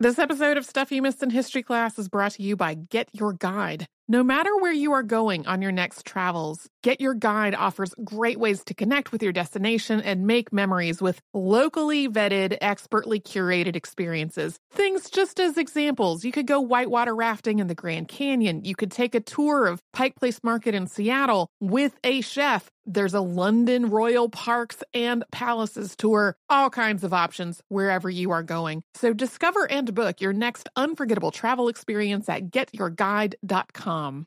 This episode of Stuff You Missed in History Class is brought to you by Get Your Guide. No matter where you are going on your next travels, Get Your Guide offers great ways to connect with your destination and make memories with locally vetted, expertly curated experiences. Things just as examples. You could go whitewater rafting in the Grand Canyon. You could take a tour of Pike Place Market in Seattle with a chef. There's a London Royal Parks and Palaces tour. All kinds of options wherever you are going. So discover and book your next unforgettable travel experience at getyourguide.com mom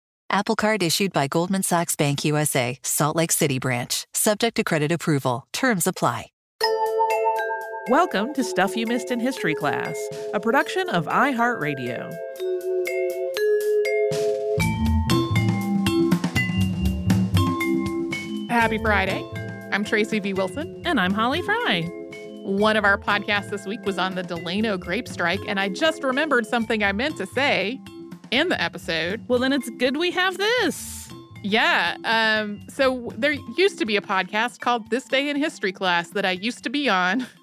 Apple Card issued by Goldman Sachs Bank USA, Salt Lake City branch. Subject to credit approval. Terms apply. Welcome to Stuff You Missed in History Class, a production of iHeartRadio. Happy Friday. I'm Tracy V. Wilson. And I'm Holly Fry. One of our podcasts this week was on the Delano grape strike, and I just remembered something I meant to say in the episode. Well, then it's good we have this. Yeah. Um, so there used to be a podcast called This Day in History Class that I used to be on.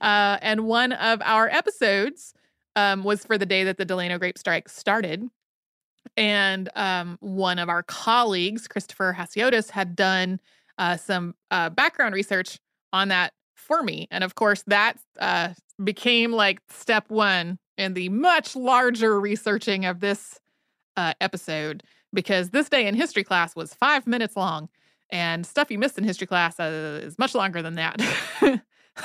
Uh, and one of our episodes um, was for the day that the Delano grape strike started. And um, one of our colleagues, Christopher Hasiotis, had done uh, some uh, background research on that for me. And of course, that uh, became like step one in the much larger researching of this uh, episode because this day in history class was five minutes long, and stuff you missed in history class uh, is much longer than that.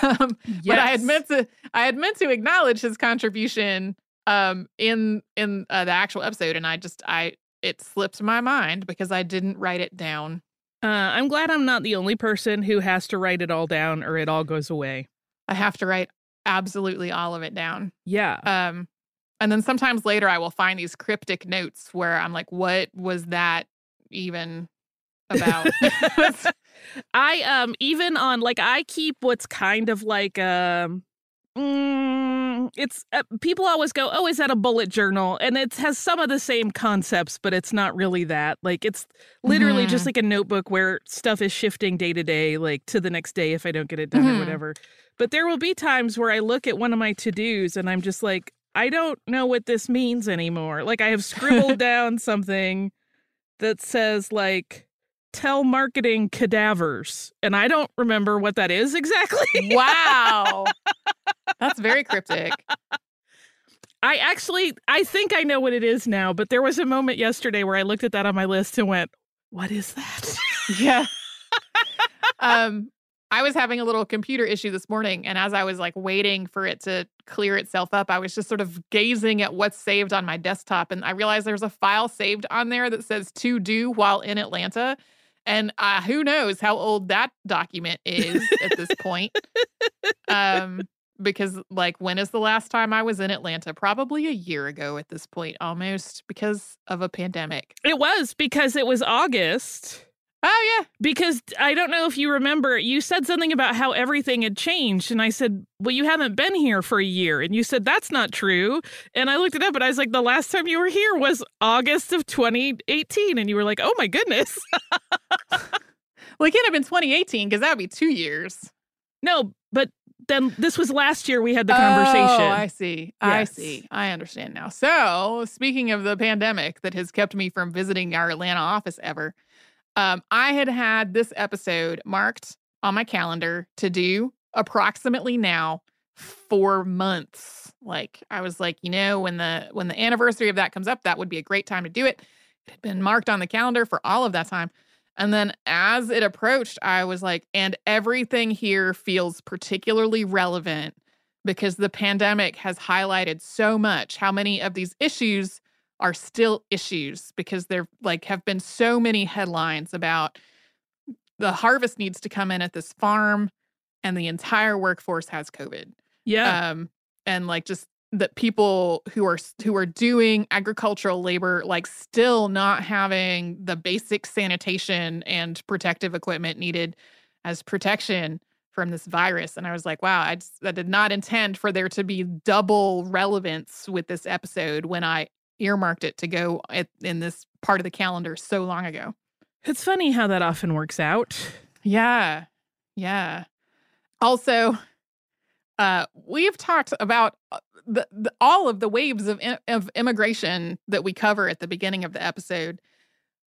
um, yes. But I had meant to I had meant to acknowledge his contribution um, in in uh, the actual episode, and I just I it slipped my mind because I didn't write it down. Uh, I'm glad I'm not the only person who has to write it all down, or it all goes away. I have to write absolutely all of it down. Yeah. Um, and then sometimes later I will find these cryptic notes where I'm like, what was that even about? I um even on like I keep what's kind of like um mm, it's uh, people always go, "Oh, is that a bullet journal?" And it has some of the same concepts, but it's not really that. Like it's literally mm-hmm. just like a notebook where stuff is shifting day to day, like to the next day if I don't get it done mm-hmm. or whatever. But there will be times where I look at one of my to dos and I'm just like, I don't know what this means anymore. Like I have scribbled down something that says like telemarketing cadavers and I don't remember what that is exactly. wow. That's very cryptic. I actually I think I know what it is now, but there was a moment yesterday where I looked at that on my list and went, "What is that?" yeah. um I was having a little computer issue this morning, and as I was like waiting for it to clear itself up, I was just sort of gazing at what's saved on my desktop, and I realized there's a file saved on there that says "to do while in Atlanta," and uh, who knows how old that document is at this point. Um, because like when is the last time I was in Atlanta? Probably a year ago at this point, almost because of a pandemic. It was because it was August Oh, yeah. Because I don't know if you remember, you said something about how everything had changed. And I said, Well, you haven't been here for a year. And you said, That's not true. And I looked it up and I was like, The last time you were here was August of 2018. And you were like, Oh my goodness. well, it can't have been 2018 because that would be two years. No, but then this was last year we had the conversation. Oh, I see. I see. I understand now. So, speaking of the pandemic that has kept me from visiting our Atlanta office ever, um, I had had this episode marked on my calendar to do approximately now four months. Like I was like, you know, when the when the anniversary of that comes up, that would be a great time to do it. It had been marked on the calendar for all of that time. And then as it approached, I was like, and everything here feels particularly relevant because the pandemic has highlighted so much how many of these issues are still issues because there like have been so many headlines about the harvest needs to come in at this farm and the entire workforce has covid. Yeah. Um and like just that people who are who are doing agricultural labor like still not having the basic sanitation and protective equipment needed as protection from this virus and i was like wow I, just, I did not intend for there to be double relevance with this episode when i earmarked it to go at, in this part of the calendar so long ago. It's funny how that often works out. Yeah. Yeah. Also, uh, we've talked about uh, the, the, all of the waves of, of immigration that we cover at the beginning of the episode,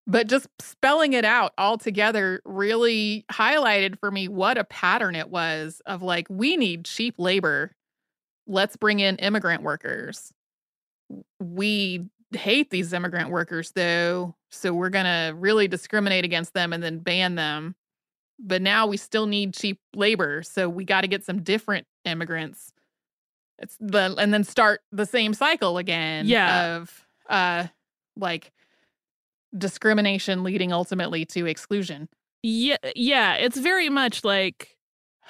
but just spelling it out all together really highlighted for me what a pattern it was of like, we need cheap labor. Let's bring in immigrant workers we hate these immigrant workers though so we're going to really discriminate against them and then ban them but now we still need cheap labor so we got to get some different immigrants it's the and then start the same cycle again yeah. of uh like discrimination leading ultimately to exclusion yeah yeah it's very much like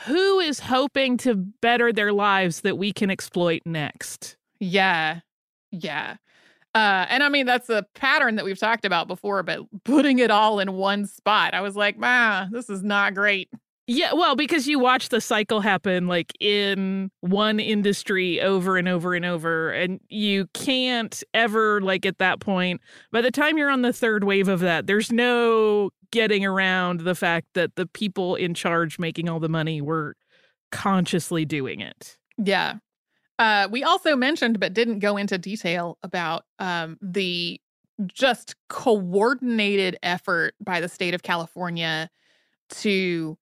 who is hoping to better their lives that we can exploit next yeah yeah. Uh, and I mean, that's a pattern that we've talked about before, but putting it all in one spot, I was like, ah, this is not great. Yeah, well, because you watch the cycle happen like in one industry over and over and over, and you can't ever, like at that point, by the time you're on the third wave of that, there's no getting around the fact that the people in charge making all the money were consciously doing it. Yeah. Uh, we also mentioned, but didn't go into detail about um, the just coordinated effort by the state of California to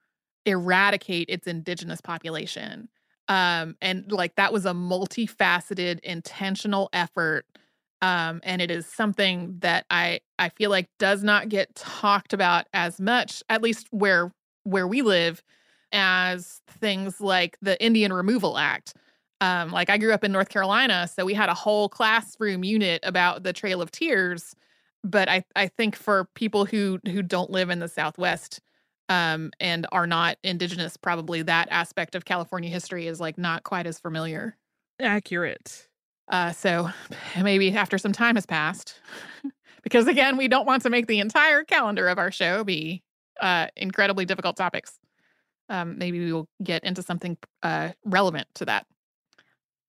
eradicate its indigenous population. Um, and like that was a multifaceted, intentional effort. Um, and it is something that I I feel like does not get talked about as much, at least where where we live, as things like the Indian Removal Act um, like I grew up in North Carolina, so we had a whole classroom unit about the Trail of Tears. But I, I think for people who who don't live in the Southwest um, and are not indigenous, probably that aspect of California history is like not quite as familiar. Accurate. Uh, so maybe after some time has passed, because again, we don't want to make the entire calendar of our show be uh, incredibly difficult topics. Um, maybe we will get into something uh, relevant to that.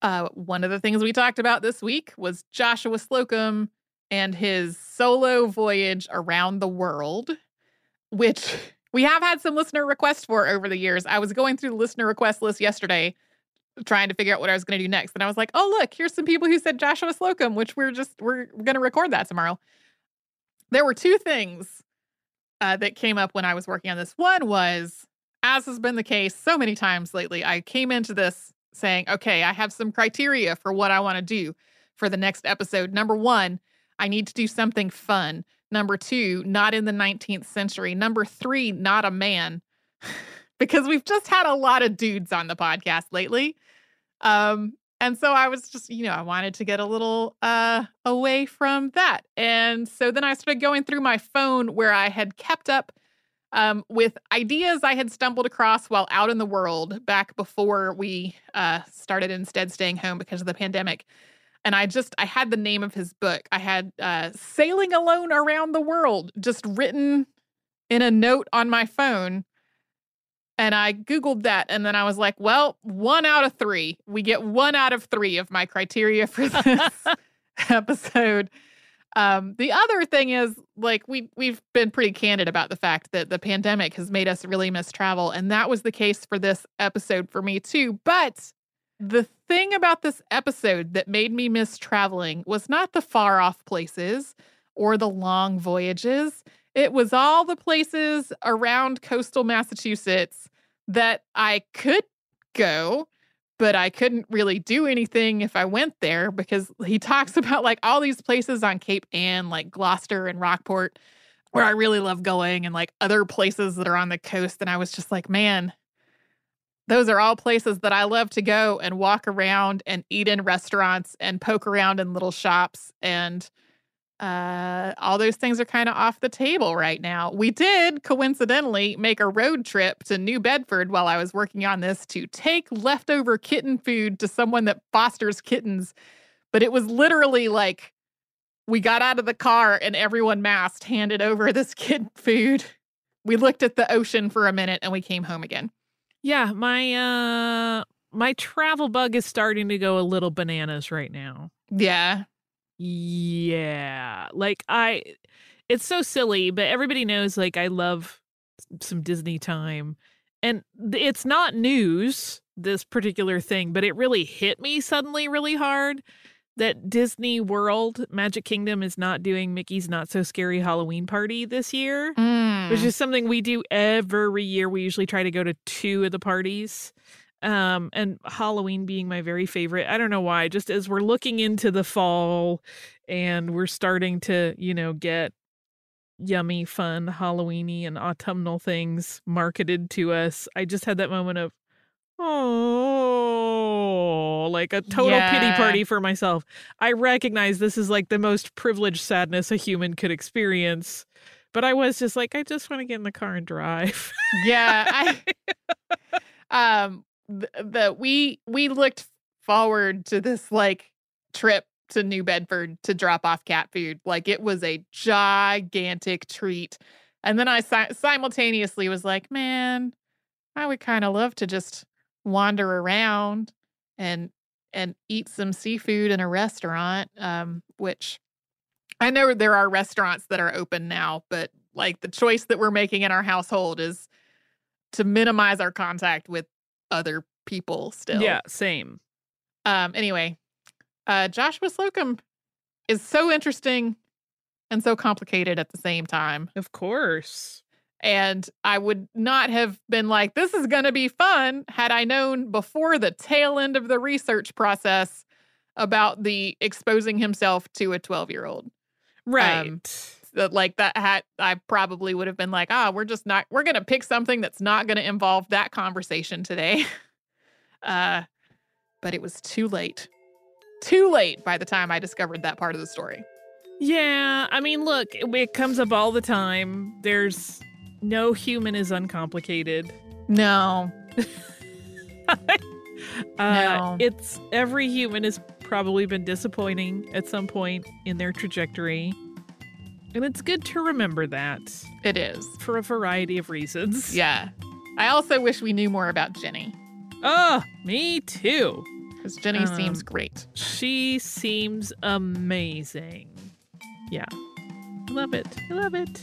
Uh, one of the things we talked about this week was Joshua Slocum and his solo voyage around the world, which we have had some listener requests for over the years. I was going through the listener request list yesterday trying to figure out what I was going to do next. And I was like, oh, look, here's some people who said Joshua Slocum, which we're just, we're going to record that tomorrow. There were two things uh, that came up when I was working on this. One was, as has been the case so many times lately, I came into this saying, okay, I have some criteria for what I want to do for the next episode. Number one, I need to do something fun. Number two, not in the 19th century. Number three, not a man. because we've just had a lot of dudes on the podcast lately. Um, and so I was just, you know, I wanted to get a little uh away from that. And so then I started going through my phone where I had kept up um, with ideas I had stumbled across while out in the world back before we uh, started instead staying home because of the pandemic. And I just, I had the name of his book. I had uh, Sailing Alone Around the World just written in a note on my phone. And I Googled that. And then I was like, well, one out of three. We get one out of three of my criteria for this episode. Um, the other thing is like we we've been pretty candid about the fact that the pandemic has made us really miss travel, and that was the case for this episode for me too. But the thing about this episode that made me miss traveling was not the far off places or the long voyages. It was all the places around coastal Massachusetts that I could go but I couldn't really do anything if I went there because he talks about like all these places on Cape Ann, like Gloucester and Rockport, where I really love going, and like other places that are on the coast. And I was just like, man, those are all places that I love to go and walk around and eat in restaurants and poke around in little shops and uh, all those things are kind of off the table right now. We did coincidentally make a road trip to New Bedford while I was working on this to take leftover kitten food to someone that fosters kittens. But it was literally like we got out of the car and everyone masked handed over this kid food. We looked at the ocean for a minute and we came home again. Yeah, my uh my travel bug is starting to go a little bananas right now. Yeah. Yeah. Like I it's so silly, but everybody knows like I love some Disney time. And it's not news this particular thing, but it really hit me suddenly really hard that Disney World Magic Kingdom is not doing Mickey's Not So Scary Halloween Party this year, mm. which is something we do every year. We usually try to go to two of the parties um and halloween being my very favorite i don't know why just as we're looking into the fall and we're starting to you know get yummy fun halloweeny and autumnal things marketed to us i just had that moment of oh like a total Yeah. pity party for myself i recognize this is like the most privileged sadness a human could experience but i was just like i just want to get in the car and drive yeah i um th- the we we looked forward to this like trip to new bedford to drop off cat food. Like it was a gigantic treat. And then i si- simultaneously was like man i would kind of love to just wander around and and eat some seafood in a restaurant um which i know there are restaurants that are open now but like the choice that we're making in our household is to minimize our contact with other people still. yeah same Um anyway, uh Joshua Slocum is so interesting and so complicated at the same time. of course And I would not have been like, this is going to be fun had I known before the tail end of the research process about the exposing himself to a 12 year old. Right. That like that hat, I probably would have been like, ah, we're just not, we're to pick something that's not to involve that conversation today. uh, but it was too late. Too late by the time I discovered that part of the story. yeah. I mean, look, it, it comes up all the time. There's no human is uncomplicated. No, Uh, No. It's every human has probably been disappointing at some point in their trajectory. And it's good to remember that it is. for a variety of reasons. Yeah. I also wish we knew more about Jenny Oh, me too. because Jenny seems Um, great. She seems amazing. Yeah. I love it. I love it.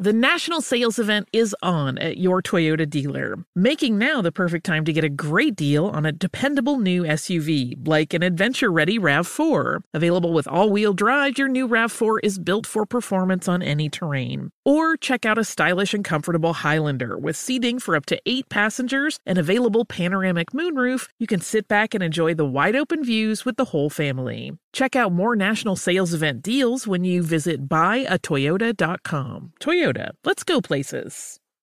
The national sales event is on at your Toyota dealer, making now the perfect time to get a great deal on a dependable new SUV, like an adventure ready RAV4. Available with all wheel drive, your new RAV4 is built for performance on any terrain. Or check out a stylish and comfortable Highlander with seating for up to eight passengers and available panoramic moonroof. You can sit back and enjoy the wide open views with the whole family. Check out more national sales event deals when you visit buyatoyota.com. Toyota, let's go places.